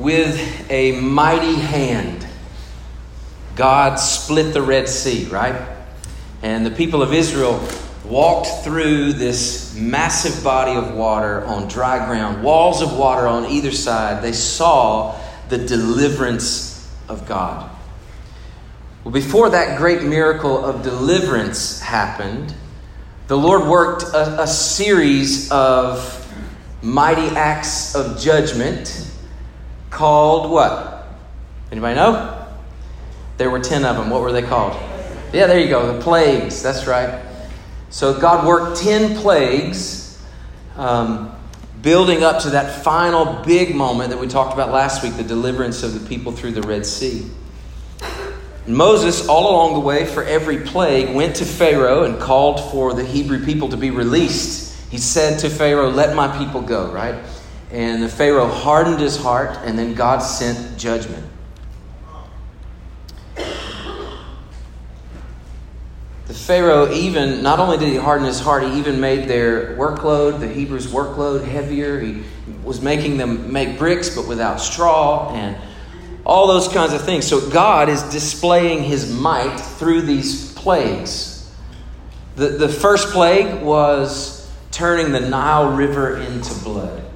with a mighty hand, God split the Red Sea, right? And the people of Israel walked through this massive body of water on dry ground, walls of water on either side. They saw the deliverance of God. Well, before that great miracle of deliverance happened, the Lord worked a, a series of mighty acts of judgment called what? Anybody know? There were 10 of them. What were they called? Yeah, there you go. The plagues. That's right. So God worked 10 plagues, um, building up to that final big moment that we talked about last week the deliverance of the people through the Red Sea. Moses, all along the way, for every plague, went to Pharaoh and called for the Hebrew people to be released. He said to Pharaoh, Let my people go, right? And the Pharaoh hardened his heart, and then God sent judgment. The Pharaoh even, not only did he harden his heart, he even made their workload, the Hebrews' workload, heavier. He was making them make bricks, but without straw, and all those kinds of things. So God is displaying his might through these plagues. The, the first plague was turning the Nile River into blood.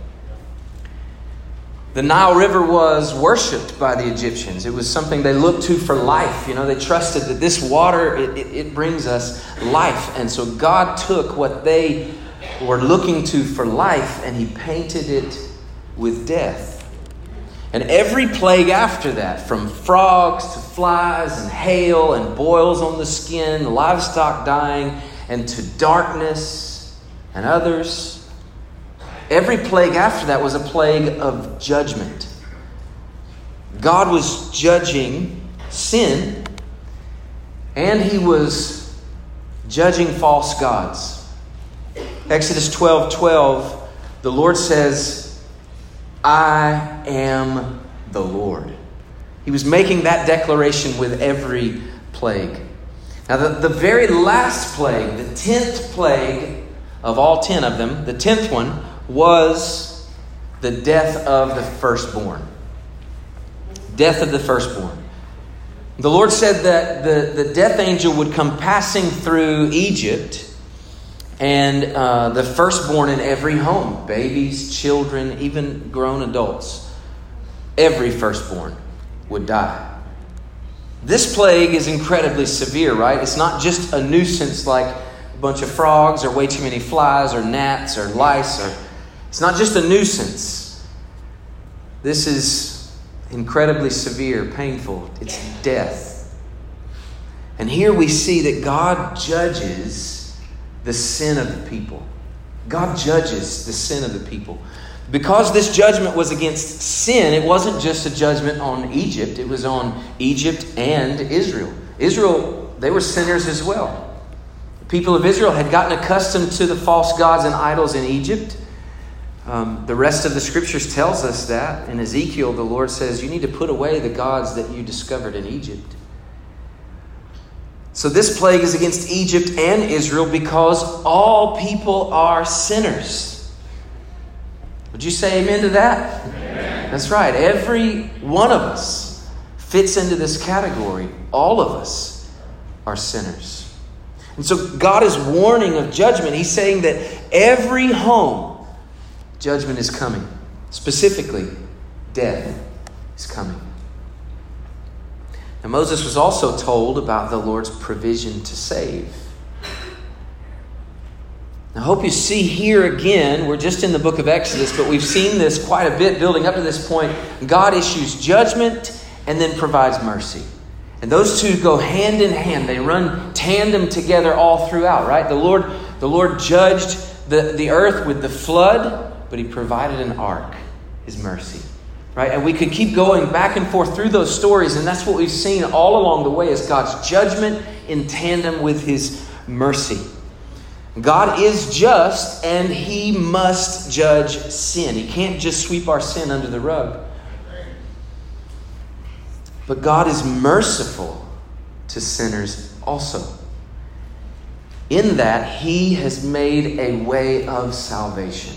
The Nile River was worshipped by the Egyptians. It was something they looked to for life. You know, they trusted that this water, it, it, it brings us life. And so God took what they were looking to for life and he painted it with death. And every plague after that, from frogs to flies and hail and boils on the skin, livestock dying, and to darkness and others, every plague after that was a plague of judgment. God was judging sin, and he was judging false gods. Exodus 12 12, the Lord says, I am the Lord. He was making that declaration with every plague. Now, the, the very last plague, the tenth plague of all ten of them, the tenth one was the death of the firstborn. Death of the firstborn. The Lord said that the, the death angel would come passing through Egypt and uh, the firstborn in every home babies, children, even grown adults every firstborn would die. This plague is incredibly severe, right? It's not just a nuisance like a bunch of frogs or way too many flies or gnats or lice or it's not just a nuisance. This is incredibly severe, painful. It's death. And here we see that God judges the sin of the people. God judges the sin of the people. Because this judgment was against sin, it wasn't just a judgment on Egypt, it was on Egypt and Israel. Israel, they were sinners as well. The people of Israel had gotten accustomed to the false gods and idols in Egypt. Um, the rest of the scriptures tells us that. In Ezekiel, the Lord says, You need to put away the gods that you discovered in Egypt. So this plague is against Egypt and Israel because all people are sinners. Would you say amen to that? Amen. That's right. Every one of us fits into this category. All of us are sinners. And so God is warning of judgment. He's saying that every home, judgment is coming. Specifically, death is coming. And Moses was also told about the Lord's provision to save. I hope you see here again, we're just in the book of Exodus, but we've seen this quite a bit building up to this point. God issues judgment and then provides mercy. And those two go hand in hand. They run tandem together all throughout, right? The Lord, the Lord judged the, the earth with the flood, but he provided an ark, his mercy right? And we could keep going back and forth through those stories, and that's what we've seen all along the way is God's judgment in tandem with his mercy. God is just and he must judge sin. He can't just sweep our sin under the rug. But God is merciful to sinners also. In that, he has made a way of salvation.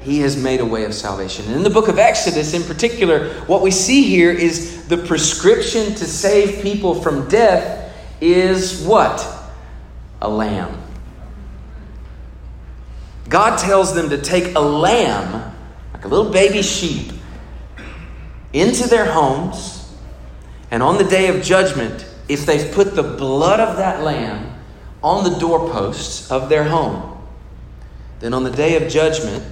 He has made a way of salvation. And in the book of Exodus, in particular, what we see here is the prescription to save people from death is what? A lamb. God tells them to take a lamb, like a little baby sheep, into their homes, and on the day of judgment, if they've put the blood of that lamb on the doorposts of their home, then on the day of judgment,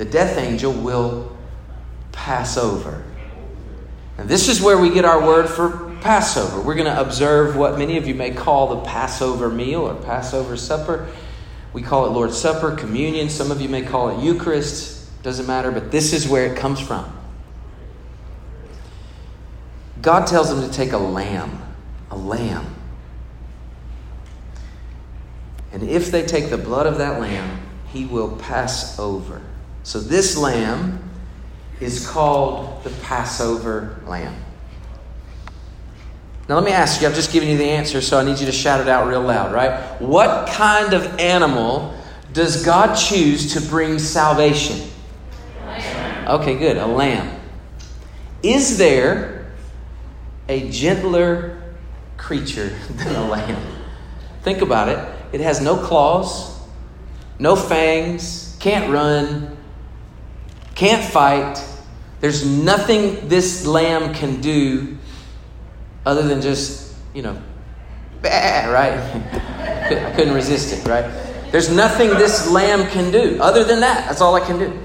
the death angel will pass over. And this is where we get our word for Passover. We're going to observe what many of you may call the Passover meal or Passover supper. We call it Lord's Supper, communion. Some of you may call it Eucharist. Doesn't matter, but this is where it comes from. God tells them to take a lamb, a lamb. And if they take the blood of that lamb, he will pass over. So this lamb is called the Passover lamb. Now, let me ask you, I've just given you the answer, so I need you to shout it out real loud, right? What kind of animal does God choose to bring salvation? Okay, good, a lamb. Is there a gentler creature than a lamb? Think about it. It has no claws, no fangs, can't run, can't fight. There's nothing this lamb can do other than just, you know, bah, right? Couldn't resist it, right? There's nothing this lamb can do other than that. That's all I can do.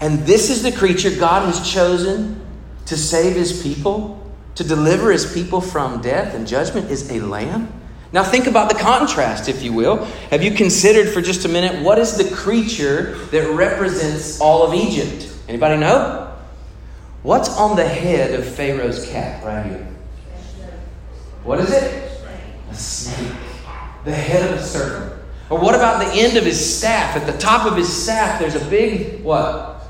And this is the creature God has chosen to save his people, to deliver his people from death and judgment is a lamb. Now, think about the contrast, if you will. Have you considered for just a minute what is the creature that represents all of Egypt? Anybody know? What's on the head of Pharaoh's cap right here? What is it? A snake. The head of a serpent. Or what about the end of his staff? At the top of his staff, there's a big, what?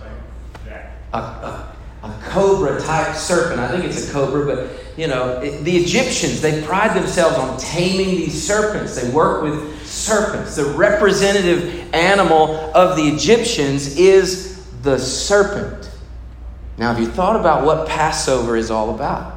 A, a, a cobra type serpent. I think it's a cobra, but you know, the Egyptians, they pride themselves on taming these serpents. They work with serpents. The representative animal of the Egyptians is the serpent. Now, have you thought about what Passover is all about?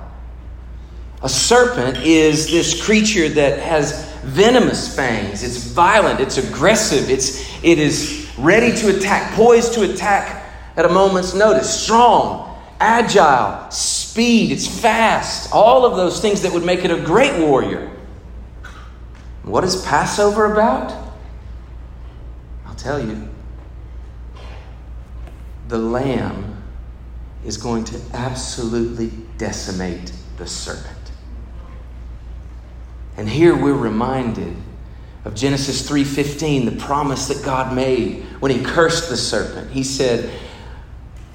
A serpent is this creature that has venomous fangs. It's violent, it's aggressive, it's, it is ready to attack, poised to attack at a moment's notice, strong, agile, speed, it's fast, all of those things that would make it a great warrior. What is Passover about? I'll tell you. The lamb is going to absolutely decimate the serpent. And here we're reminded of Genesis 3:15, the promise that God made when he cursed the serpent. He said,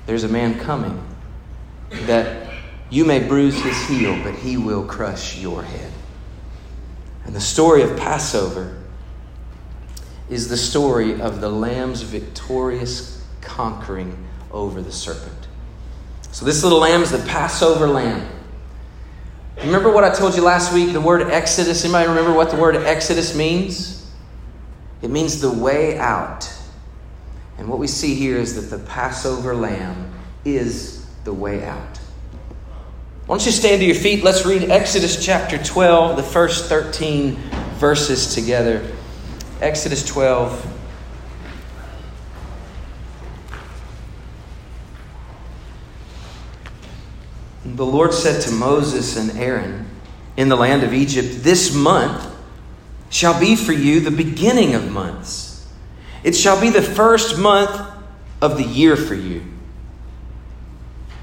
"There's a man coming that you may bruise his heel, but he will crush your head. And the story of Passover is the story of the lamb's victorious conquering over the serpent. So, this little lamb is the Passover lamb. Remember what I told you last week? The word Exodus. Anybody remember what the word Exodus means? It means the way out. And what we see here is that the Passover lamb is the way out. Why don't you stand to your feet? Let's read Exodus chapter 12, the first 13 verses together. Exodus 12. The Lord said to Moses and Aaron in the land of Egypt, This month shall be for you the beginning of months. It shall be the first month of the year for you.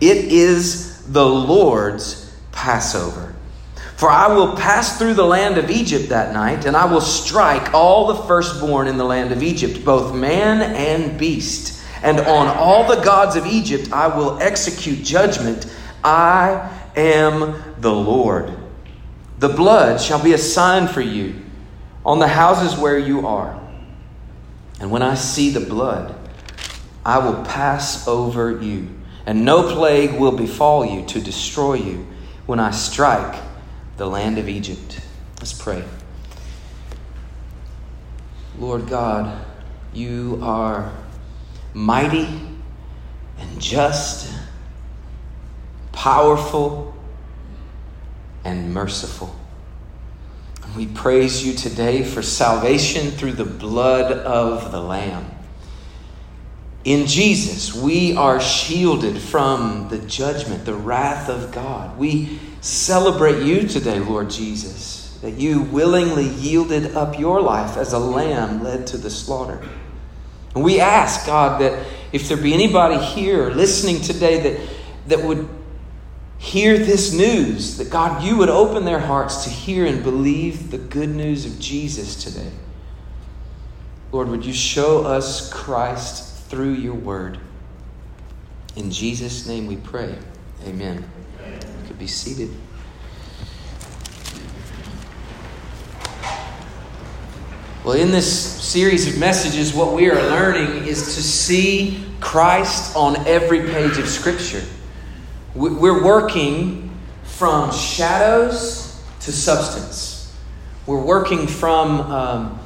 It is the Lord's Passover. For I will pass through the land of Egypt that night, and I will strike all the firstborn in the land of Egypt, both man and beast. And on all the gods of Egypt I will execute judgment. I am the Lord. The blood shall be a sign for you on the houses where you are. And when I see the blood, I will pass over you, and no plague will befall you to destroy you when I strike the land of Egypt. Let's pray. Lord God, you are mighty and just, powerful and merciful. And we praise you today for salvation through the blood of the Lamb. In Jesus, we are shielded from the judgment, the wrath of God. We celebrate you today, Lord Jesus, that you willingly yielded up your life as a lamb led to the slaughter. And we ask, God, that if there be anybody here listening today that, that would hear this news, that God, you would open their hearts to hear and believe the good news of Jesus today. Lord, would you show us Christ through your word. In Jesus' name we pray. Amen. You could be seated. Well, in this series of messages, what we are learning is to see Christ on every page of Scripture. We're working from shadows to substance. We're working from um,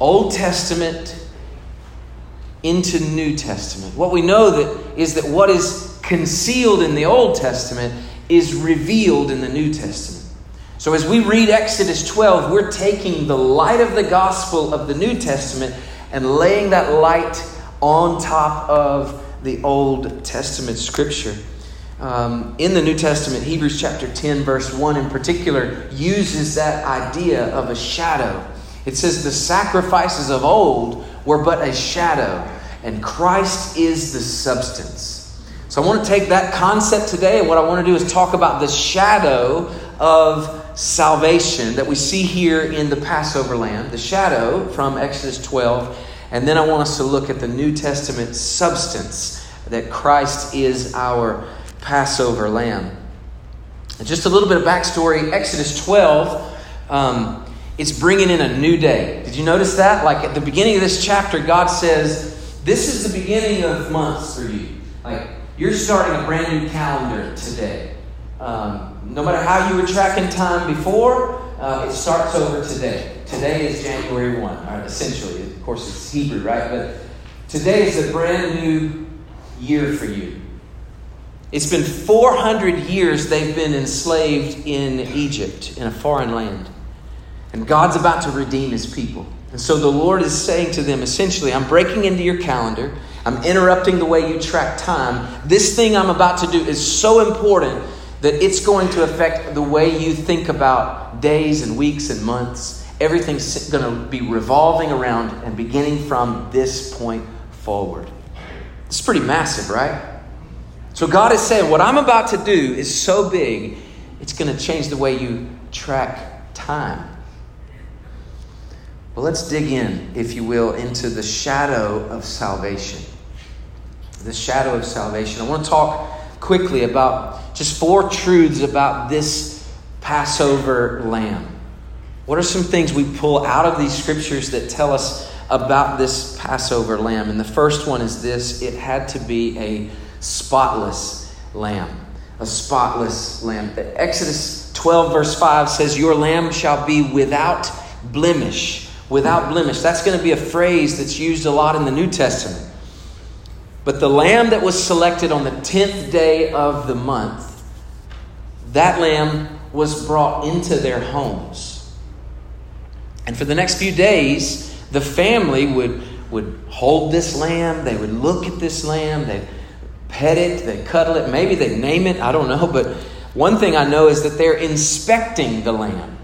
Old Testament into New Testament. What we know that is that what is concealed in the Old Testament is revealed in the New Testament. So as we read Exodus 12, we're taking the light of the gospel of the New Testament and laying that light on top of the Old Testament scripture. Um, in the New Testament, Hebrews chapter 10, verse 1 in particular, uses that idea of a shadow. It says, The sacrifices of old were but a shadow, and Christ is the substance. So I want to take that concept today, and what I want to do is talk about the shadow of salvation that we see here in the Passover lamb, the shadow from Exodus 12, and then I want us to look at the New Testament substance that Christ is our Passover lamb. And just a little bit of backstory Exodus 12. Um, it's bringing in a new day. Did you notice that? Like at the beginning of this chapter, God says, This is the beginning of months for you. Like you're starting a brand new calendar today. Um, no matter how you were tracking time before, uh, it starts over today. Today is January 1, all right, essentially. Of course, it's Hebrew, right? But today is a brand new year for you. It's been 400 years they've been enslaved in Egypt, in a foreign land. And God's about to redeem his people. And so the Lord is saying to them essentially, I'm breaking into your calendar. I'm interrupting the way you track time. This thing I'm about to do is so important that it's going to affect the way you think about days and weeks and months. Everything's going to be revolving around and beginning from this point forward. It's pretty massive, right? So God is saying, what I'm about to do is so big, it's going to change the way you track time. But let's dig in, if you will, into the shadow of salvation. The shadow of salvation. I want to talk quickly about just four truths about this Passover lamb. What are some things we pull out of these scriptures that tell us about this Passover lamb? And the first one is this it had to be a spotless lamb. A spotless lamb. Exodus 12, verse 5 says, Your lamb shall be without blemish. Without blemish. That's going to be a phrase that's used a lot in the New Testament. But the lamb that was selected on the 10th day of the month, that lamb was brought into their homes. And for the next few days, the family would, would hold this lamb, they would look at this lamb, they'd pet it, they'd cuddle it, maybe they'd name it, I don't know. But one thing I know is that they're inspecting the lamb.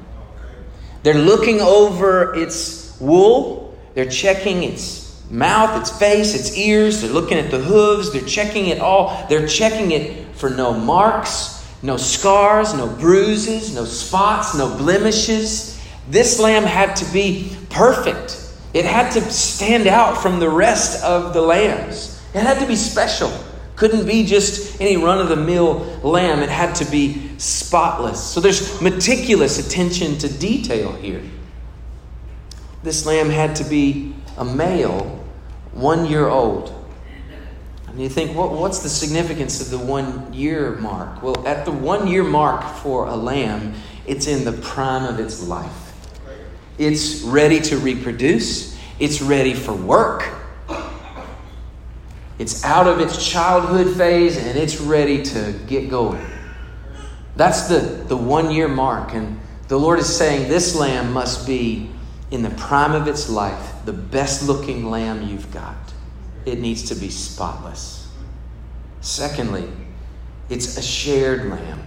They're looking over its wool, they're checking its mouth, its face, its ears, they're looking at the hooves, they're checking it all. They're checking it for no marks no scars, no bruises, no spots, no blemishes. This lamb had to be perfect. It had to stand out from the rest of the lambs. It had to be special. Couldn't be just any run of the mill lamb. It had to be spotless. So there's meticulous attention to detail here. This lamb had to be a male, one year old. And you think, what, what's the significance of the one year mark? Well, at the one year mark for a lamb, it's in the prime of its life. It's ready to reproduce, it's ready for work. It's out of its childhood phase and it's ready to get going. That's the, the one year mark. And the Lord is saying this lamb must be in the prime of its life, the best looking lamb you've got it needs to be spotless. Secondly, it's a shared lamb.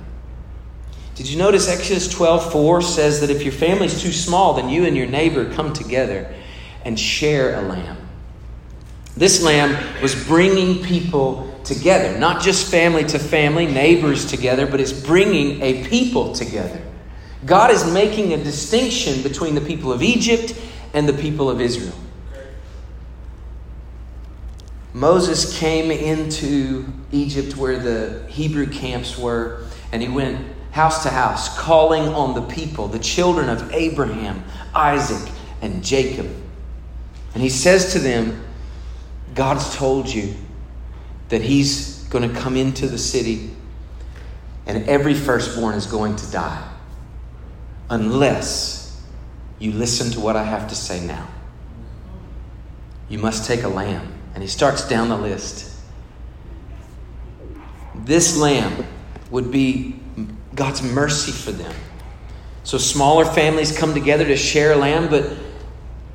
Did you notice Exodus 12 4 says that if your family's too small, then you and your neighbor come together and share a lamb? This lamb was bringing people together, not just family to family, neighbors together, but it's bringing a people together. God is making a distinction between the people of Egypt and the people of Israel. Moses came into Egypt where the Hebrew camps were, and he went house to house, calling on the people, the children of Abraham, Isaac, and Jacob. And he says to them, God's told you that he's going to come into the city, and every firstborn is going to die unless you listen to what I have to say now. You must take a lamb and he starts down the list. This lamb would be God's mercy for them. So smaller families come together to share lamb, but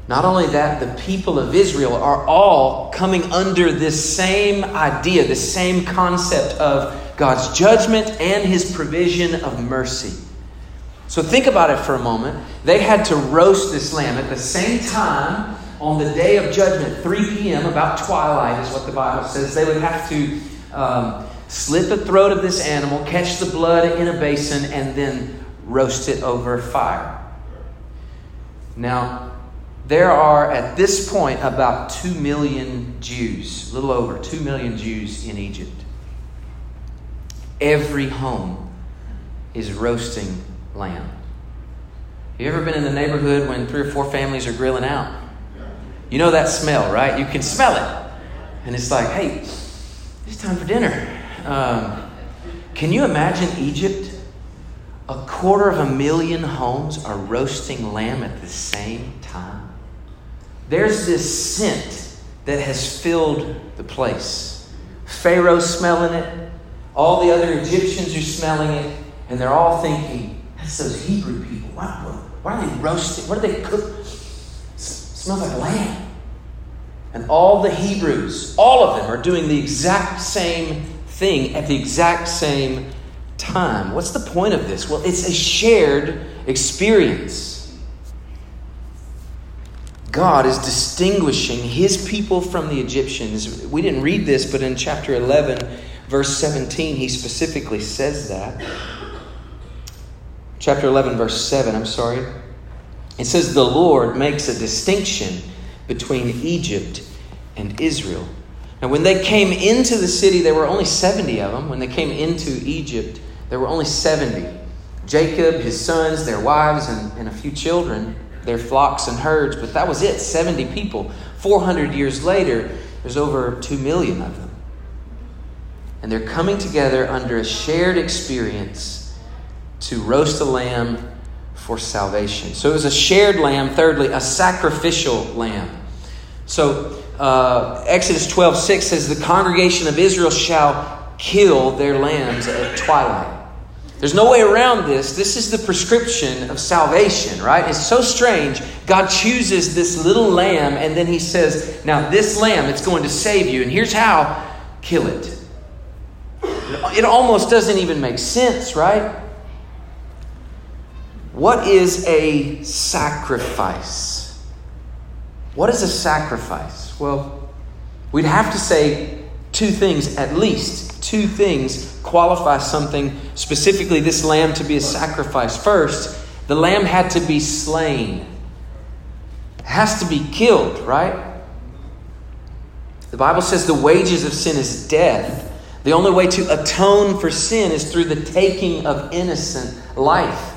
not only that, the people of Israel are all coming under this same idea, this same concept of God's judgment and his provision of mercy. So think about it for a moment. They had to roast this lamb at the same time on the day of judgment, 3 p.m., about twilight is what the Bible says, they would have to um, slit the throat of this animal, catch the blood in a basin, and then roast it over fire. Now, there are at this point about 2 million Jews, a little over 2 million Jews in Egypt. Every home is roasting lamb. Have you ever been in the neighborhood when three or four families are grilling out? You know that smell, right? You can smell it. And it's like, hey, it's time for dinner. Um, can you imagine Egypt? A quarter of a million homes are roasting lamb at the same time. There's this scent that has filled the place. Pharaoh's smelling it, all the other Egyptians are smelling it, and they're all thinking, those Hebrew people. Why, why are they roasting? What are they cooking? smells like lamb. And all the Hebrews, all of them, are doing the exact same thing at the exact same time. What's the point of this? Well, it's a shared experience. God is distinguishing his people from the Egyptians. We didn't read this, but in chapter 11, verse 17, he specifically says that. Chapter 11, verse 7, I'm sorry. It says, The Lord makes a distinction between Egypt and Israel. Now, when they came into the city, there were only 70 of them. When they came into Egypt, there were only 70. Jacob, his sons, their wives, and, and a few children, their flocks and herds, but that was it 70 people. 400 years later, there's over 2 million of them. And they're coming together under a shared experience to roast a lamb for salvation. So it was a shared lamb. Thirdly, a sacrificial lamb. So uh, Exodus 12 6 says, The congregation of Israel shall kill their lambs at twilight. There's no way around this. This is the prescription of salvation, right? It's so strange. God chooses this little lamb, and then He says, Now, this lamb, it's going to save you. And here's how kill it. It almost doesn't even make sense, right? What is a sacrifice? What is a sacrifice? Well, we'd have to say two things at least. Two things qualify something, specifically this lamb, to be a sacrifice. First, the lamb had to be slain, it has to be killed, right? The Bible says the wages of sin is death. The only way to atone for sin is through the taking of innocent life.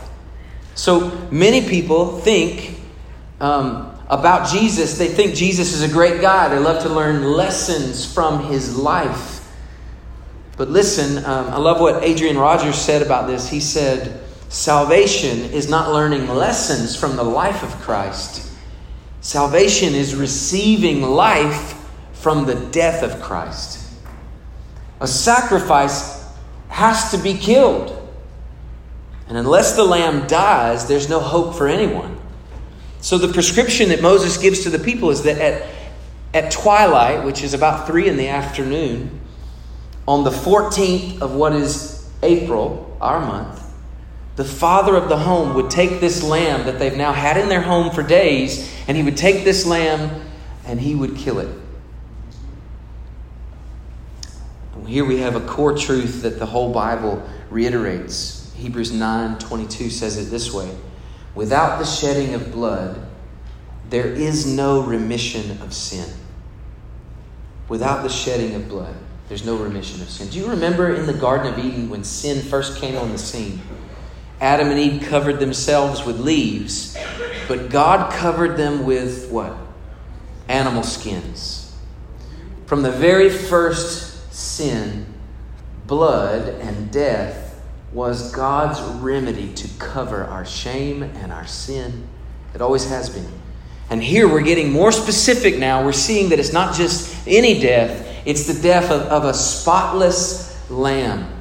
So many people think um, about Jesus, they think Jesus is a great guy. They love to learn lessons from his life. But listen, um, I love what Adrian Rogers said about this. He said, Salvation is not learning lessons from the life of Christ, salvation is receiving life from the death of Christ. A sacrifice has to be killed. And unless the lamb dies, there's no hope for anyone. So the prescription that Moses gives to the people is that at, at twilight, which is about three in the afternoon, on the 14th of what is April, our month, the father of the home would take this lamb that they've now had in their home for days, and he would take this lamb and he would kill it. Here we have a core truth that the whole Bible reiterates. Hebrews 9:22 says it this way Without the shedding of blood, there is no remission of sin. Without the shedding of blood, there's no remission of sin. Do you remember in the Garden of Eden when sin first came on the scene? Adam and Eve covered themselves with leaves, but God covered them with what? Animal skins. From the very first sin, blood and death was God's remedy to cover our shame and our sin. It always has been. And here we're getting more specific now. We're seeing that it's not just any death, it's the death of, of a spotless lamb.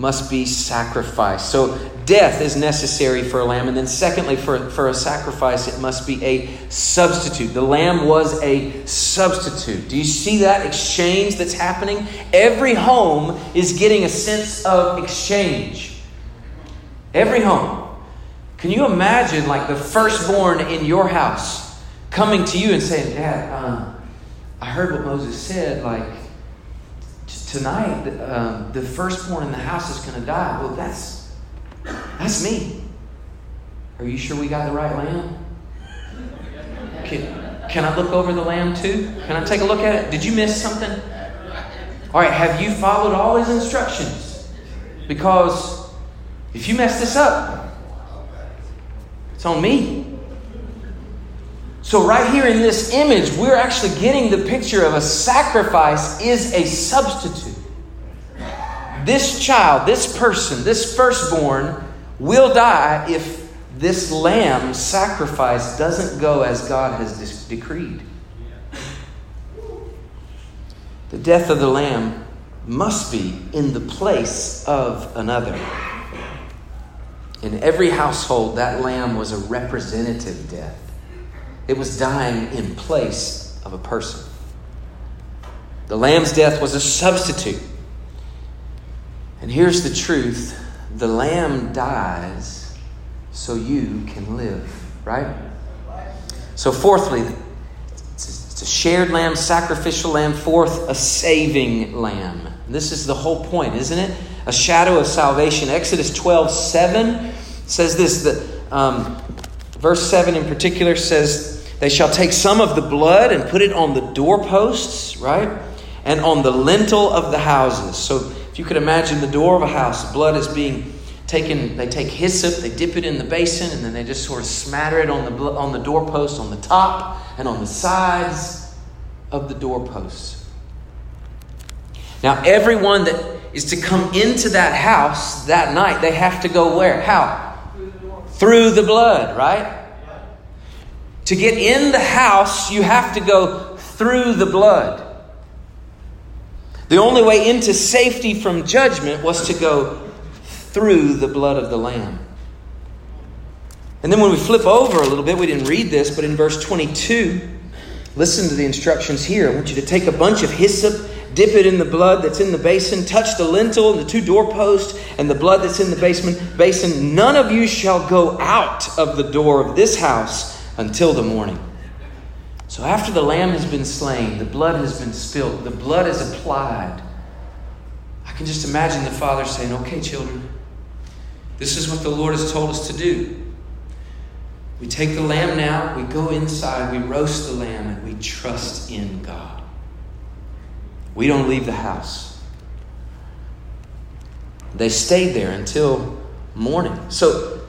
Must be sacrificed. So, death is necessary for a lamb. And then, secondly, for, for a sacrifice, it must be a substitute. The lamb was a substitute. Do you see that exchange that's happening? Every home is getting a sense of exchange. Every home. Can you imagine, like, the firstborn in your house coming to you and saying, Dad, uh, I heard what Moses said, like, tonight, um, the firstborn in the house is going to die. Well, that's, that's me. Are you sure we got the right lamb? Can, can I look over the lamb too? Can I take a look at it? Did you miss something? All right, have you followed all his instructions? Because if you mess this up, it's on me. So, right here in this image, we're actually getting the picture of a sacrifice is a substitute. This child, this person, this firstborn will die if this lamb sacrifice doesn't go as God has decreed. The death of the lamb must be in the place of another. In every household, that lamb was a representative death. It was dying in place of a person. The lamb's death was a substitute. And here's the truth the lamb dies so you can live, right? So, fourthly, it's a shared lamb, sacrificial lamb. Fourth, a saving lamb. This is the whole point, isn't it? A shadow of salvation. Exodus 12 7 says this that um, verse 7 in particular says, they shall take some of the blood and put it on the doorposts, right? And on the lintel of the houses. So if you could imagine the door of a house, blood is being taken, they take hyssop, they dip it in the basin, and then they just sort of smatter it on the, on the doorpost, on the top and on the sides of the doorposts. Now, everyone that is to come into that house that night, they have to go where? How? Through the blood, right? To get in the house, you have to go through the blood. The only way into safety from judgment was to go through the blood of the Lamb. And then when we flip over a little bit, we didn't read this, but in verse 22, listen to the instructions here. I want you to take a bunch of hyssop, dip it in the blood that's in the basin, touch the lintel and the two doorposts and the blood that's in the basement basin. None of you shall go out of the door of this house until the morning. So after the lamb has been slain, the blood has been spilled, the blood is applied. I can just imagine the father saying, Okay, children, this is what the Lord has told us to do. We take the lamb now, we go inside, we roast the lamb, and we trust in God. We don't leave the house. They stayed there until morning. So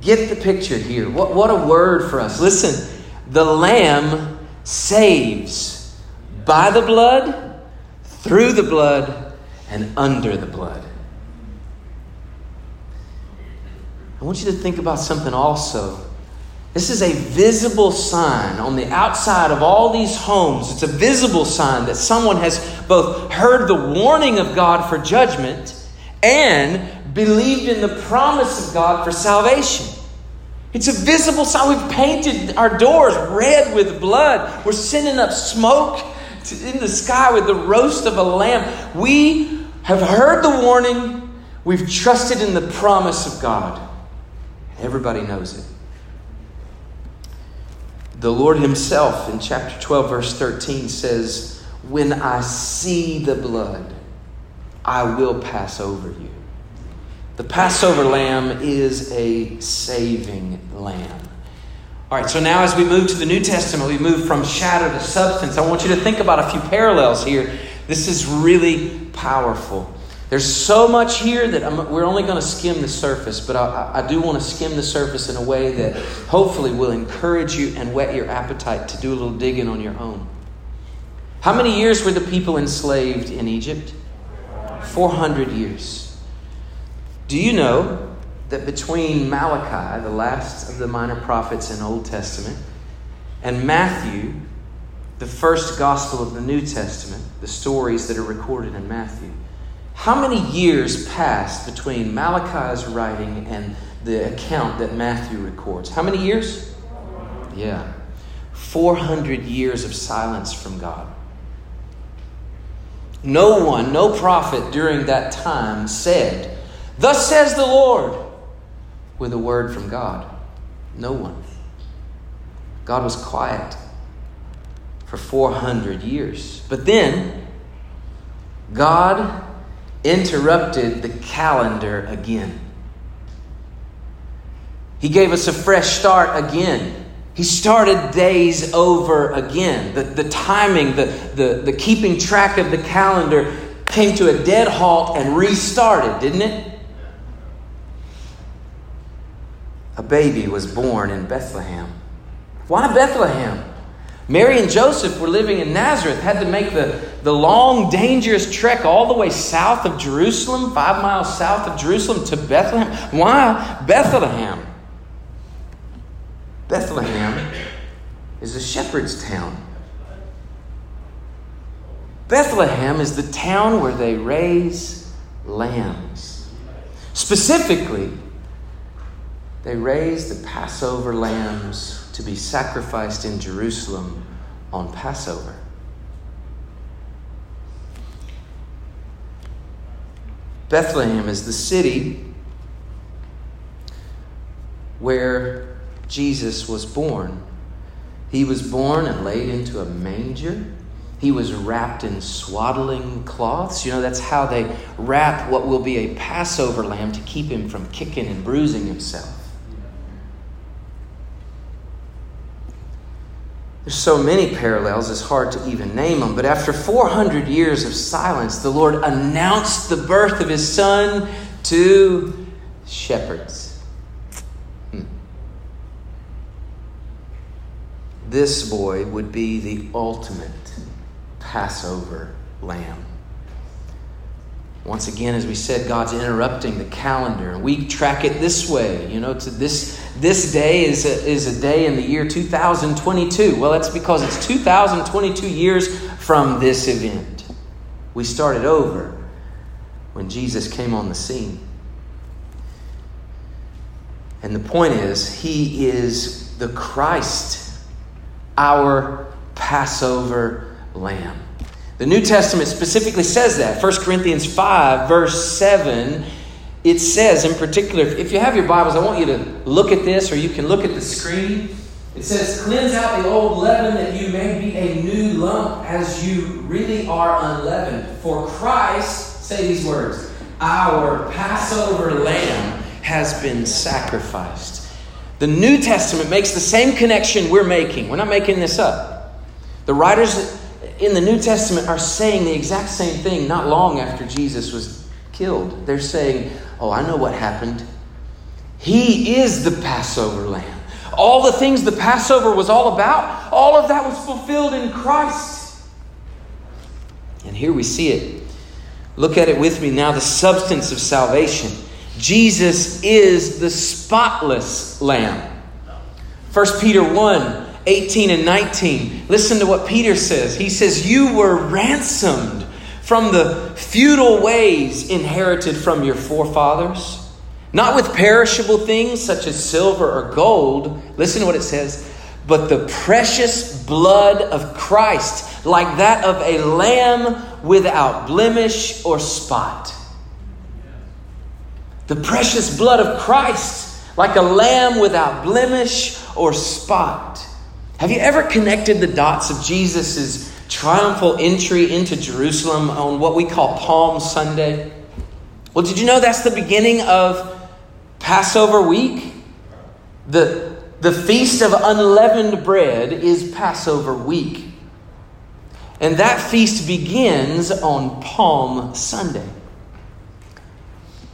get the picture here. What, what a word for us. Listen, the Lamb saves by the blood, through the blood, and under the blood. I want you to think about something also. This is a visible sign on the outside of all these homes. It's a visible sign that someone has both heard the warning of God for judgment and believed in the promise of God for salvation. It's a visible sign. We've painted our doors red with blood. We're sending up smoke in the sky with the roast of a lamb. We have heard the warning. We've trusted in the promise of God. Everybody knows it. The Lord Himself in chapter 12, verse 13 says, When I see the blood, I will pass over you. The Passover lamb is a saving lamb. All right, so now as we move to the New Testament, we move from shadow to substance. I want you to think about a few parallels here. This is really powerful. There's so much here that I'm, we're only going to skim the surface, but I, I do want to skim the surface in a way that hopefully will encourage you and whet your appetite to do a little digging on your own. How many years were the people enslaved in Egypt? 400 years. Do you know that between Malachi, the last of the minor prophets in Old Testament, and Matthew, the first gospel of the New Testament, the stories that are recorded in Matthew, how many years passed between Malachi's writing and the account that Matthew records? How many years? Yeah. 400 years of silence from God. No one, no prophet during that time said, Thus says the Lord, with a word from God. No one. God was quiet for 400 years. But then, God interrupted the calendar again. He gave us a fresh start again. He started days over again. The, the timing, the, the, the keeping track of the calendar came to a dead halt and restarted, didn't it? A baby was born in Bethlehem. Why Bethlehem? Mary and Joseph were living in Nazareth, had to make the, the long, dangerous trek all the way south of Jerusalem, five miles south of Jerusalem to Bethlehem. Why Bethlehem? Bethlehem is a shepherd's town. Bethlehem is the town where they raise lambs. Specifically, they raised the Passover lambs to be sacrificed in Jerusalem on Passover. Bethlehem is the city where Jesus was born. He was born and laid into a manger. He was wrapped in swaddling cloths. You know, that's how they wrap what will be a Passover lamb to keep him from kicking and bruising himself. There's so many parallels, it's hard to even name them. But after 400 years of silence, the Lord announced the birth of his son to shepherds. Hmm. This boy would be the ultimate Passover lamb. Once again, as we said, God's interrupting the calendar. We track it this way. You know, to this, this day is a, is a day in the year 2022. Well, that's because it's 2022 years from this event. We started over when Jesus came on the scene. And the point is, he is the Christ, our Passover lamb. The New Testament specifically says that. 1 Corinthians 5, verse 7, it says in particular, if you have your Bibles, I want you to look at this or you can look at the screen. It says, Cleanse out the old leaven that you may be a new lump as you really are unleavened. For Christ, say these words, our Passover lamb has been sacrificed. The New Testament makes the same connection we're making. We're not making this up. The writers in the New Testament are saying the exact same thing not long after Jesus was killed. They're saying, Oh, I know what happened. He is the Passover lamb. All the things the Passover was all about, all of that was fulfilled in Christ. And here we see it. Look at it with me now the substance of salvation. Jesus is the spotless lamb. 1 Peter 1 18 and 19. Listen to what Peter says. He says, You were ransomed from the futile ways inherited from your forefathers, not with perishable things such as silver or gold. Listen to what it says, but the precious blood of Christ, like that of a lamb without blemish or spot. The precious blood of Christ, like a lamb without blemish or spot. Have you ever connected the dots of Jesus' triumphal entry into Jerusalem on what we call Palm Sunday? Well, did you know that's the beginning of Passover week? The, the Feast of Unleavened Bread is Passover week. And that feast begins on Palm Sunday.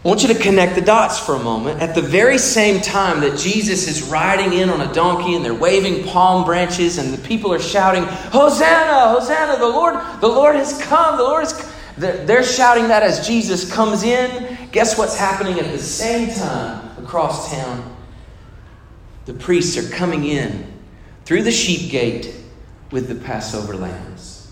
I want you to connect the dots for a moment. At the very same time that Jesus is riding in on a donkey and they're waving palm branches and the people are shouting, Hosanna, Hosanna, the Lord, the Lord has come, the Lord has They're shouting that as Jesus comes in. Guess what's happening at the same time across town? The priests are coming in through the sheep gate with the Passover lambs.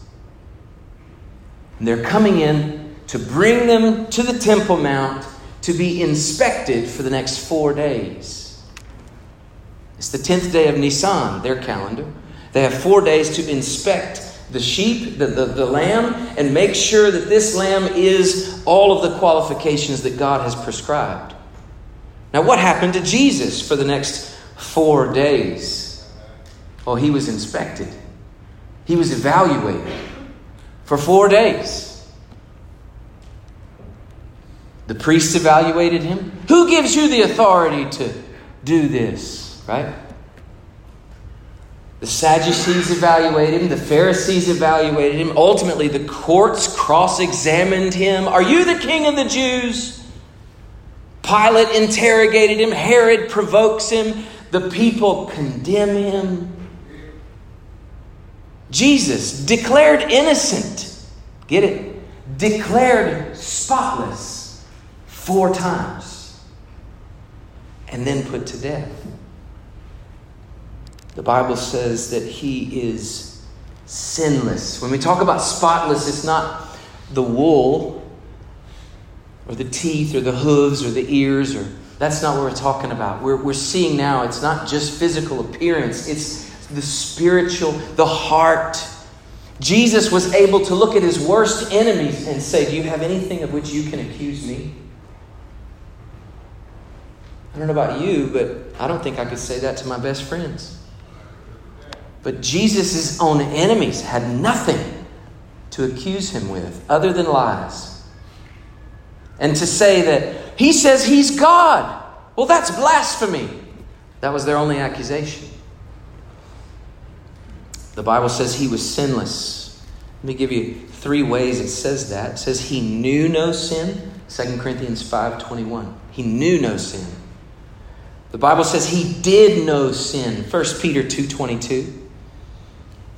And they're coming in to bring them to the Temple Mount to be inspected for the next four days. It's the 10th day of Nisan, their calendar. They have four days to inspect the sheep, the, the, the lamb, and make sure that this lamb is all of the qualifications that God has prescribed. Now, what happened to Jesus for the next four days? Well, he was inspected, he was evaluated for four days. The priests evaluated him. Who gives you the authority to do this? Right? The Sadducees evaluated him. The Pharisees evaluated him. Ultimately, the courts cross examined him. Are you the king of the Jews? Pilate interrogated him. Herod provokes him. The people condemn him. Jesus, declared innocent, get it? Declared spotless four times and then put to death. The Bible says that he is sinless. When we talk about spotless, it's not the wool or the teeth or the hooves or the ears or that's not what we're talking about. We're, we're seeing now it's not just physical appearance, it's the spiritual, the heart. Jesus was able to look at his worst enemies and say, Do you have anything of which you can accuse me? I don't know about you, but I don't think I could say that to my best friends. But Jesus' own enemies had nothing to accuse him with other than lies. And to say that he says he's God, well, that's blasphemy. That was their only accusation. The Bible says he was sinless. Let me give you three ways it says that. It says he knew no sin, 2 Corinthians 5:21. He knew no sin. The Bible says he did no sin, 1 Peter 2:22.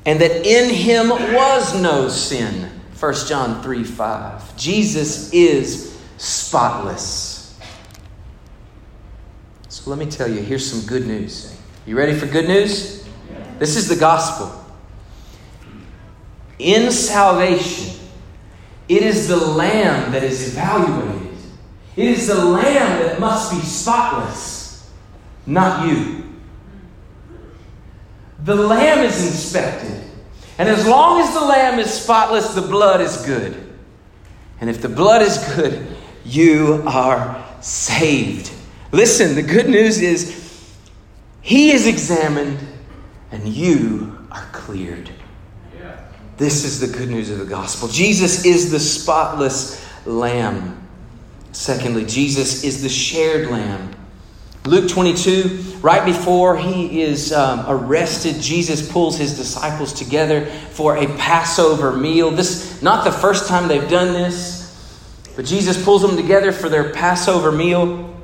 And that in him was no sin, 1 John 3 5. Jesus is spotless. So let me tell you, here's some good news. You ready for good news? This is the gospel. In salvation, it is the lamb that is evaluated. It is the lamb that must be spotless, not you. The lamb is inspected. And as long as the lamb is spotless, the blood is good. And if the blood is good, you are saved. Listen, the good news is he is examined and you are cleared. This is the good news of the gospel. Jesus is the spotless lamb. Secondly, Jesus is the shared lamb. Luke 22, right before he is um, arrested, Jesus pulls his disciples together for a Passover meal. This not the first time they've done this, but Jesus pulls them together for their Passover meal.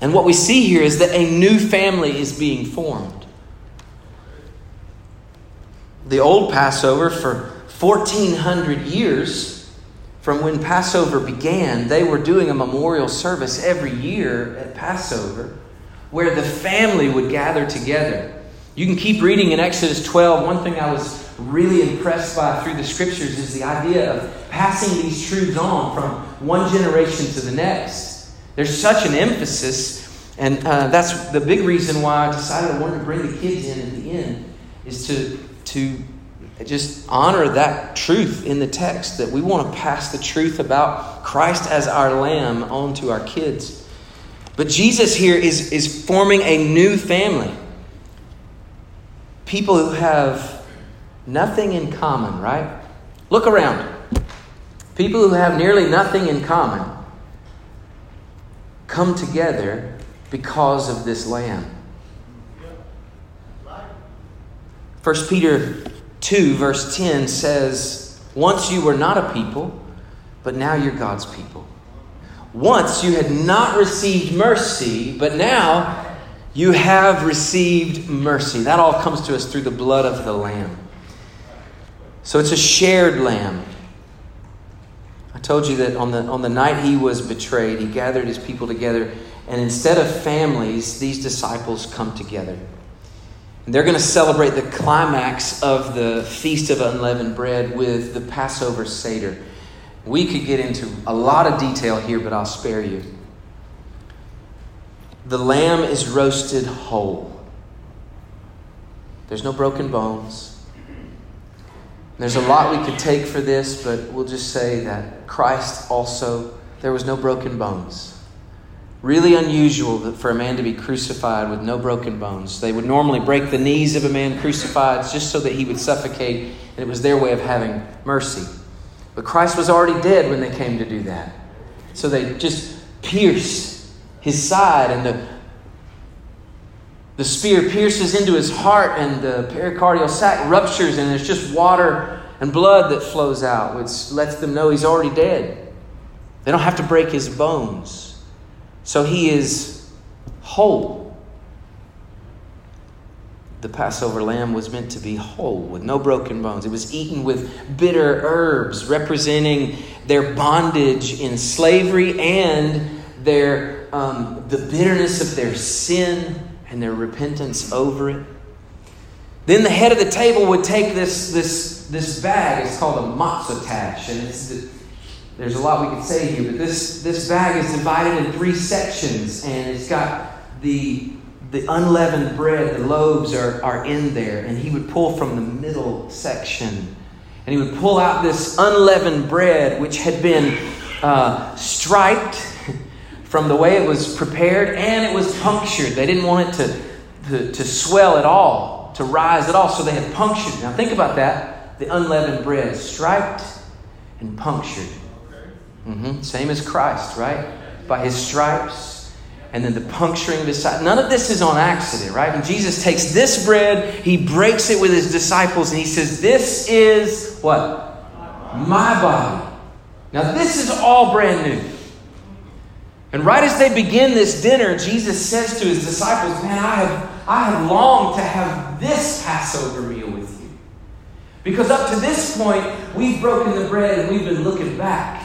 And what we see here is that a new family is being formed the old Passover for 1400 years from when Passover began, they were doing a memorial service every year at Passover where the family would gather together. You can keep reading in Exodus 12. One thing I was really impressed by through the scriptures is the idea of passing these truths on from one generation to the next. There's such an emphasis, and uh, that's the big reason why I decided I wanted to bring the kids in at the end, is to to just honor that truth in the text that we want to pass the truth about Christ as our lamb on to our kids. But Jesus here is, is forming a new family. People who have nothing in common, right? Look around. People who have nearly nothing in common come together because of this lamb. 1 Peter 2, verse 10 says, Once you were not a people, but now you're God's people. Once you had not received mercy, but now you have received mercy. That all comes to us through the blood of the Lamb. So it's a shared lamb. I told you that on the, on the night he was betrayed, he gathered his people together, and instead of families, these disciples come together. They're going to celebrate the climax of the Feast of Unleavened Bread with the Passover Seder. We could get into a lot of detail here, but I'll spare you. The lamb is roasted whole. There's no broken bones. There's a lot we could take for this, but we'll just say that Christ also, there was no broken bones. Really unusual for a man to be crucified with no broken bones. They would normally break the knees of a man crucified just so that he would suffocate, and it was their way of having mercy. But Christ was already dead when they came to do that. So they just pierce his side, and the, the spear pierces into his heart, and the pericardial sac ruptures, and there's just water and blood that flows out, which lets them know he's already dead. They don't have to break his bones. So he is whole. The Passover lamb was meant to be whole, with no broken bones. It was eaten with bitter herbs, representing their bondage in slavery and their, um, the bitterness of their sin and their repentance over it. Then the head of the table would take this, this, this bag, it's called a matzah and it's the, there's a lot we could say here, but this, this bag is divided in three sections, and it's got the, the unleavened bread, the loaves are, are in there, and he would pull from the middle section. And he would pull out this unleavened bread, which had been uh, striped from the way it was prepared, and it was punctured. They didn't want it to, to, to swell at all, to rise at all, so they had punctured. Now think about that the unleavened bread, striped and punctured. Mm-hmm. Same as Christ, right? By his stripes and then the puncturing of his side. None of this is on accident, right? And Jesus takes this bread, he breaks it with his disciples, and he says, This is what? My body. Now, this is all brand new. And right as they begin this dinner, Jesus says to his disciples, Man, I have, I have longed to have this Passover meal with you. Because up to this point, we've broken the bread and we've been looking back.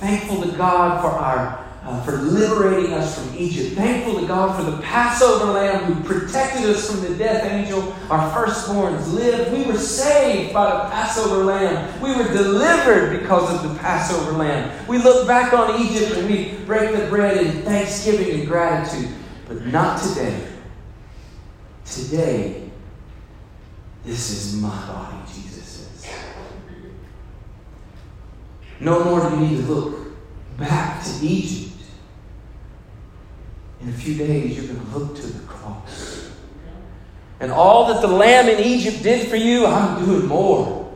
Thankful to God for our uh, for liberating us from Egypt. Thankful to God for the Passover lamb who protected us from the death angel. Our firstborns lived. We were saved by the Passover lamb. We were delivered because of the Passover lamb. We look back on Egypt and we break the bread in thanksgiving and gratitude. But not today. Today, this is my body, Jesus says. No more do you need to look back to Egypt. In a few days, you're going to look to the cross. And all that the lamb in Egypt did for you, I'm doing more.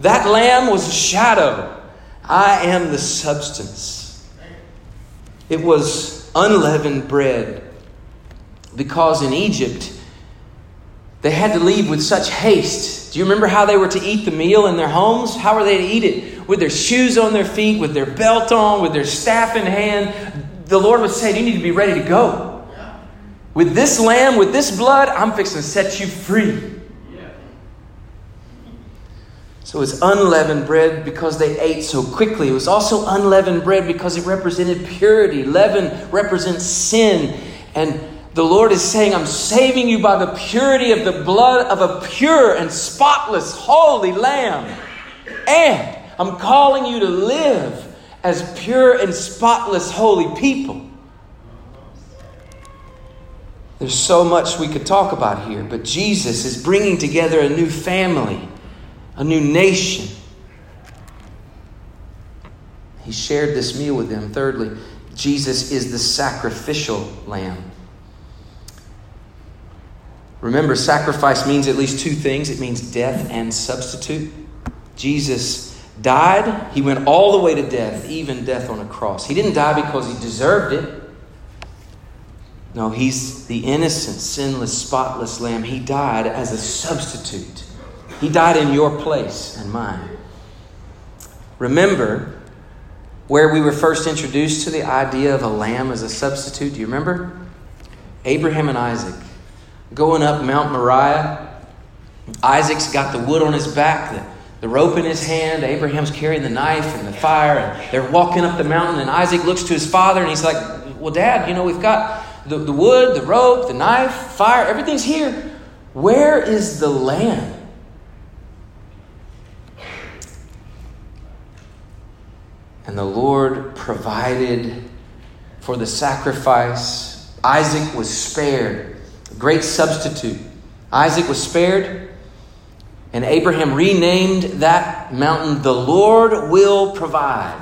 That lamb was a shadow. I am the substance. It was unleavened bread because in Egypt, they had to leave with such haste. Do you remember how they were to eat the meal in their homes? How were they to eat it? With their shoes on their feet, with their belt on, with their staff in hand, the Lord was saying, You need to be ready to go. With this lamb, with this blood, I'm fixing to set you free. So it's unleavened bread because they ate so quickly. It was also unleavened bread because it represented purity. Leaven represents sin. And the Lord is saying, I'm saving you by the purity of the blood of a pure and spotless, holy lamb. And I'm calling you to live as pure and spotless, holy people. There's so much we could talk about here, but Jesus is bringing together a new family, a new nation. He shared this meal with them. Thirdly, Jesus is the sacrificial lamb. Remember, sacrifice means at least two things it means death and substitute. Jesus died, he went all the way to death, even death on a cross. He didn't die because he deserved it. No, he's the innocent, sinless, spotless lamb. He died as a substitute. He died in your place and mine. Remember where we were first introduced to the idea of a lamb as a substitute? Do you remember? Abraham and Isaac going up Mount Moriah. Isaac's got the wood on his back, the the rope in his hand. Abraham's carrying the knife and the fire, and they're walking up the mountain. And Isaac looks to his father and he's like, Well, Dad, you know, we've got the, the wood, the rope, the knife, fire, everything's here. Where is the lamb? And the Lord provided for the sacrifice. Isaac was spared, great substitute. Isaac was spared. And Abraham renamed that mountain, The Lord Will Provide.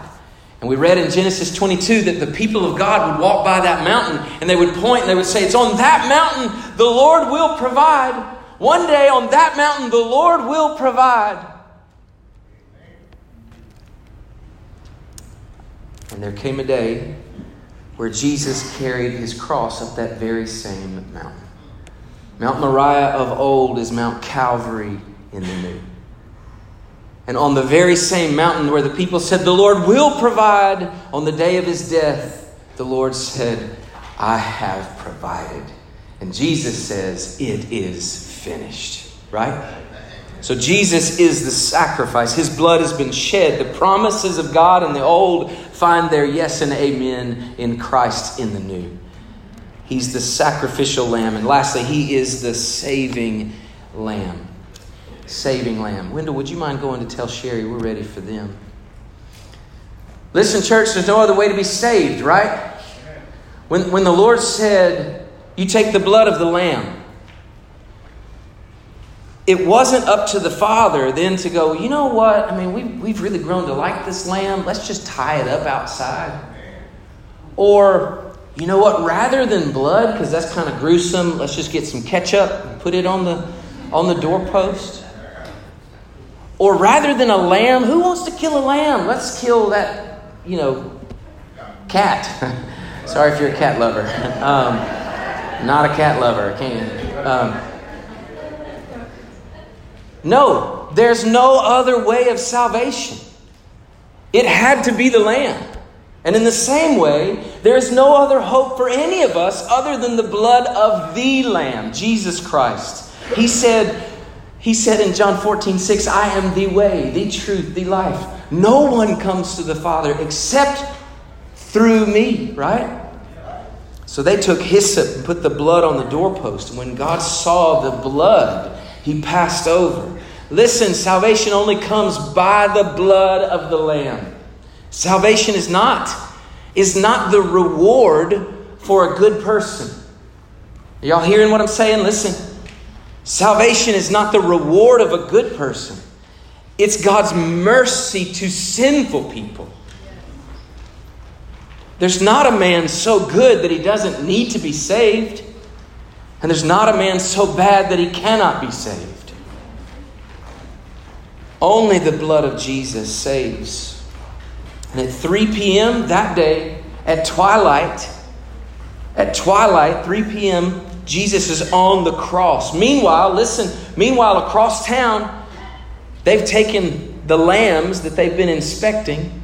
And we read in Genesis 22 that the people of God would walk by that mountain and they would point and they would say, It's on that mountain the Lord will provide. One day on that mountain the Lord will provide. And there came a day where Jesus carried his cross up that very same mountain. Mount Moriah of old is Mount Calvary in the new. And on the very same mountain where the people said, The Lord will provide, on the day of his death, the Lord said, I have provided. And Jesus says, It is finished. Right? So Jesus is the sacrifice. His blood has been shed. The promises of God in the old find their yes and amen in Christ in the new. He's the sacrificial lamb. And lastly, he is the saving lamb saving lamb. Wendell, would you mind going to tell Sherry we're ready for them? Listen, church, there's no other way to be saved, right? When, when the Lord said, You take the blood of the lamb, it wasn't up to the Father then to go, You know what? I mean, we've, we've really grown to like this lamb. Let's just tie it up outside. Or, you know what? Rather than blood, because that's kind of gruesome, let's just get some ketchup and put it on the, on the doorpost. Or rather than a lamb, who wants to kill a lamb? Let's kill that, you know, cat. Sorry if you're a cat lover. Um, not a cat lover. Can't. Um, no, there's no other way of salvation. It had to be the lamb. And in the same way, there is no other hope for any of us other than the blood of the Lamb, Jesus Christ. He said, He said in John 14, 6, I am the way, the truth, the life. No one comes to the Father except through me, right? So they took hyssop and put the blood on the doorpost. And when God saw the blood, he passed over. Listen, salvation only comes by the blood of the Lamb. Salvation is not, is not the reward for a good person. Are y'all hearing what I'm saying? Listen. Salvation is not the reward of a good person. It's God's mercy to sinful people. There's not a man so good that he doesn't need to be saved. And there's not a man so bad that he cannot be saved. Only the blood of Jesus saves. And at 3 p.m. that day, at twilight, at twilight, 3 p.m., Jesus is on the cross. Meanwhile, listen, meanwhile, across town, they've taken the lambs that they've been inspecting,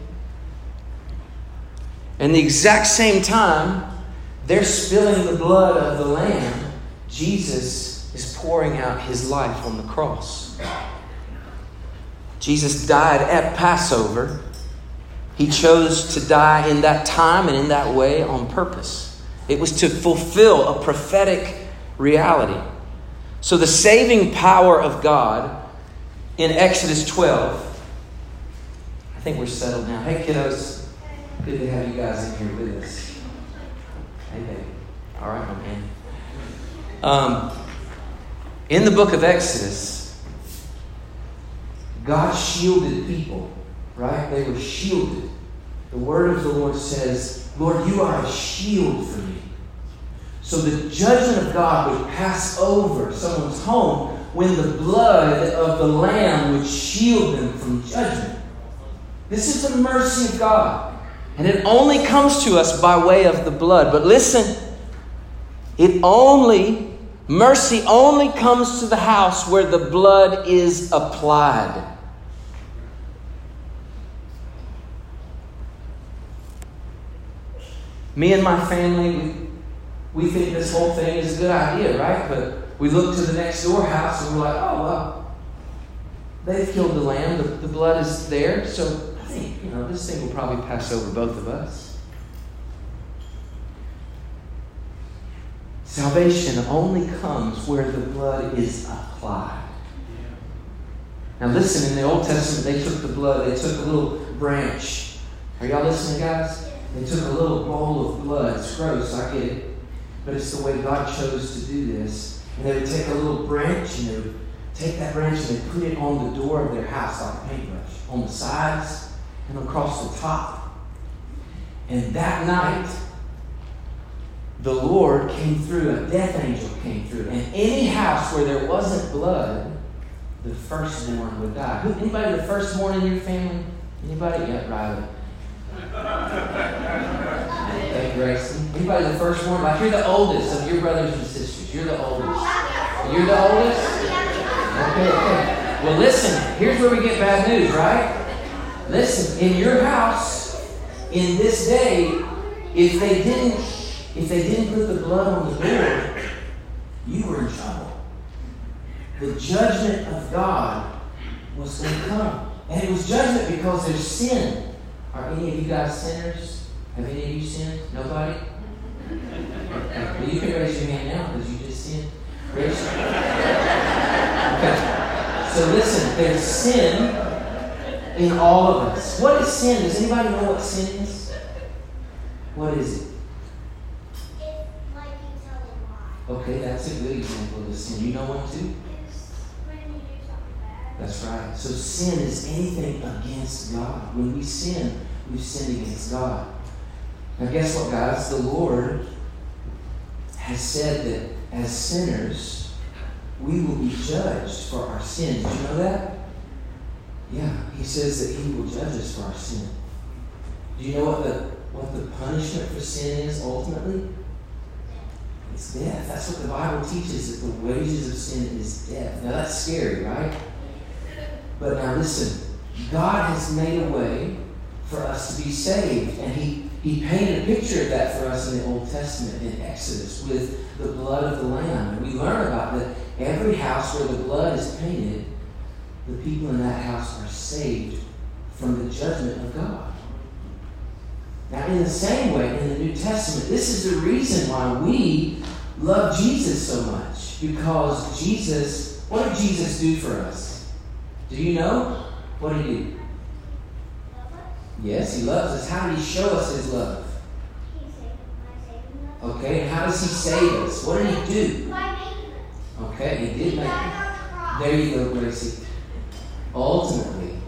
and the exact same time, they're spilling the blood of the lamb. Jesus is pouring out his life on the cross. Jesus died at Passover. He chose to die in that time and in that way on purpose. It was to fulfill a prophetic reality. So, the saving power of God in Exodus 12, I think we're settled now. Hey, kiddos, good to have you guys in here with us. Hey, baby. All right, my man. Um, in the book of Exodus, God shielded people, right? They were shielded. The word of the Lord says, Lord, you are a shield for me. So the judgment of God would pass over someone's home when the blood of the Lamb would shield them from judgment. This is the mercy of God. And it only comes to us by way of the blood. But listen, it only, mercy only comes to the house where the blood is applied. Me and my family, we think this whole thing is a good idea, right? But we look to the next door house and we're like, oh, well, they've killed the lamb, the, the blood is there, so I think, you know, this thing will probably pass over both of us. Salvation only comes where the blood is applied. Now, listen, in the Old Testament, they took the blood, they took a little branch. Are y'all listening, guys? They took a little bowl of blood. It's gross, I get it but it's the way God chose to do this. And they would take a little branch and they would take that branch and they put it on the door of their house like a paintbrush, on the sides and across the top. And that night, the Lord came through, a death angel came through, and any house where there wasn't blood, the firstborn would die. Anybody the firstborn in your family? Anybody? Yeah, Riley. Thank you, Grayson. Anybody the firstborn? Like you're the oldest of your brothers and sisters. You're the oldest. You're the oldest? Okay, okay. Well, listen, here's where we get bad news, right? Listen, in your house, in this day, if they didn't, if they didn't put the blood on the door, you were in trouble. The judgment of God was going to come. And it was judgment because there's sin. Are any of you guys sinners? Have any of you sinned? Nobody? Well, you can raise your hand now because you just sinned. Raise your hand. Okay. So listen, there's sin in all of us. What is sin? Does anybody know what sin is? What is it? Okay, that's a good example of sin. You know one too? That's right. So sin is anything against God. When we sin, we've sinned against God. Now, guess what, guys? The Lord has said that as sinners, we will be judged for our sin. Did you know that? Yeah, He says that He will judge us for our sin. Do you know what the what the punishment for sin is ultimately? It's death. That's what the Bible teaches that the wages of sin is death. Now that's scary, right? But now listen, God has made a way for us to be saved. And He, He painted a picture of that for us in the Old Testament in Exodus with the blood of the Lamb. And we learn about that every house where the blood is painted, the people in that house are saved from the judgment of God. Now, in the same way, in the New Testament, this is the reason why we love Jesus so much. Because Jesus, what did Jesus do for us? Do you know? What did he do? Yes, he loves us. How did he show us his love? Okay, and how does he save us? What did he do? Okay, he did make it. There you go, Gracie. Ultimately,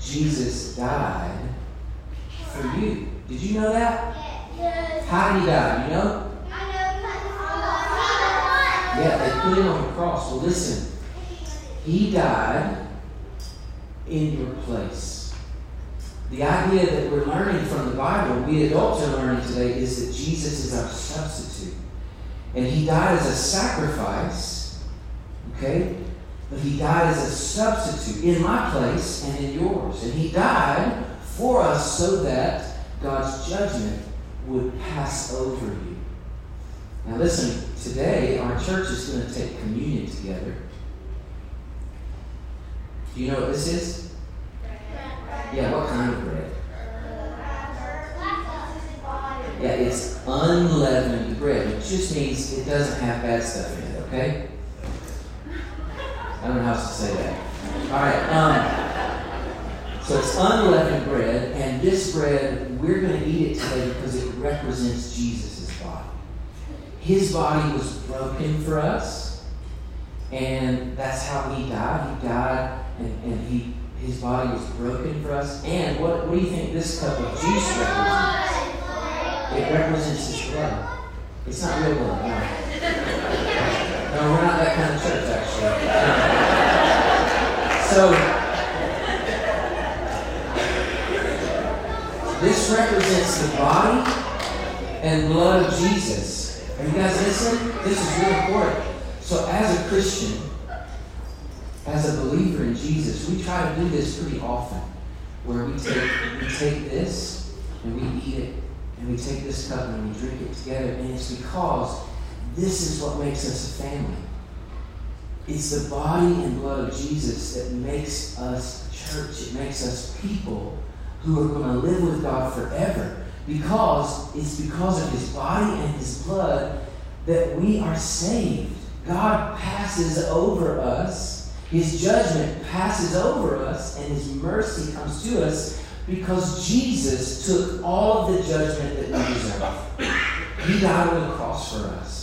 Jesus died for you. Did you know that? How did he die? You know? Yeah, they put him on the cross. Well, listen, he died in your place. The idea that we're learning from the Bible, we adults are learning today, is that Jesus is our substitute. And he died as a sacrifice, okay? But he died as a substitute in my place and in yours. And he died for us so that God's judgment would pass over you. Now, listen, today our church is going to take communion together. Do you know what this is? Yeah, what kind of bread? Yeah, it's unleavened bread, which just means it doesn't have bad stuff in it, okay? I don't know how else to say that. All right, um, so it's unleavened bread, and this bread, we're going to eat it today because it represents Jesus' body. His body was broken for us, and that's how he died. He died, and, and he his body was broken for us. And what, what do you think this cup of juice represents? It represents his blood. It's not real blood, no. No, we're not that kind of church, actually. So, this represents the body and blood of Jesus. Are you guys listening? This is really important. So, as a Christian, as a believer in Jesus, we try to do this pretty often, where we take we take this and we eat it, and we take this cup and we drink it together, and it's because this is what makes us a family. It's the body and blood of Jesus that makes us church. It makes us people who are going to live with God forever. Because it's because of his body and his blood that we are saved. God passes over us his judgment passes over us and His mercy comes to us because Jesus took all of the judgment that we deserve. He died on the cross for us.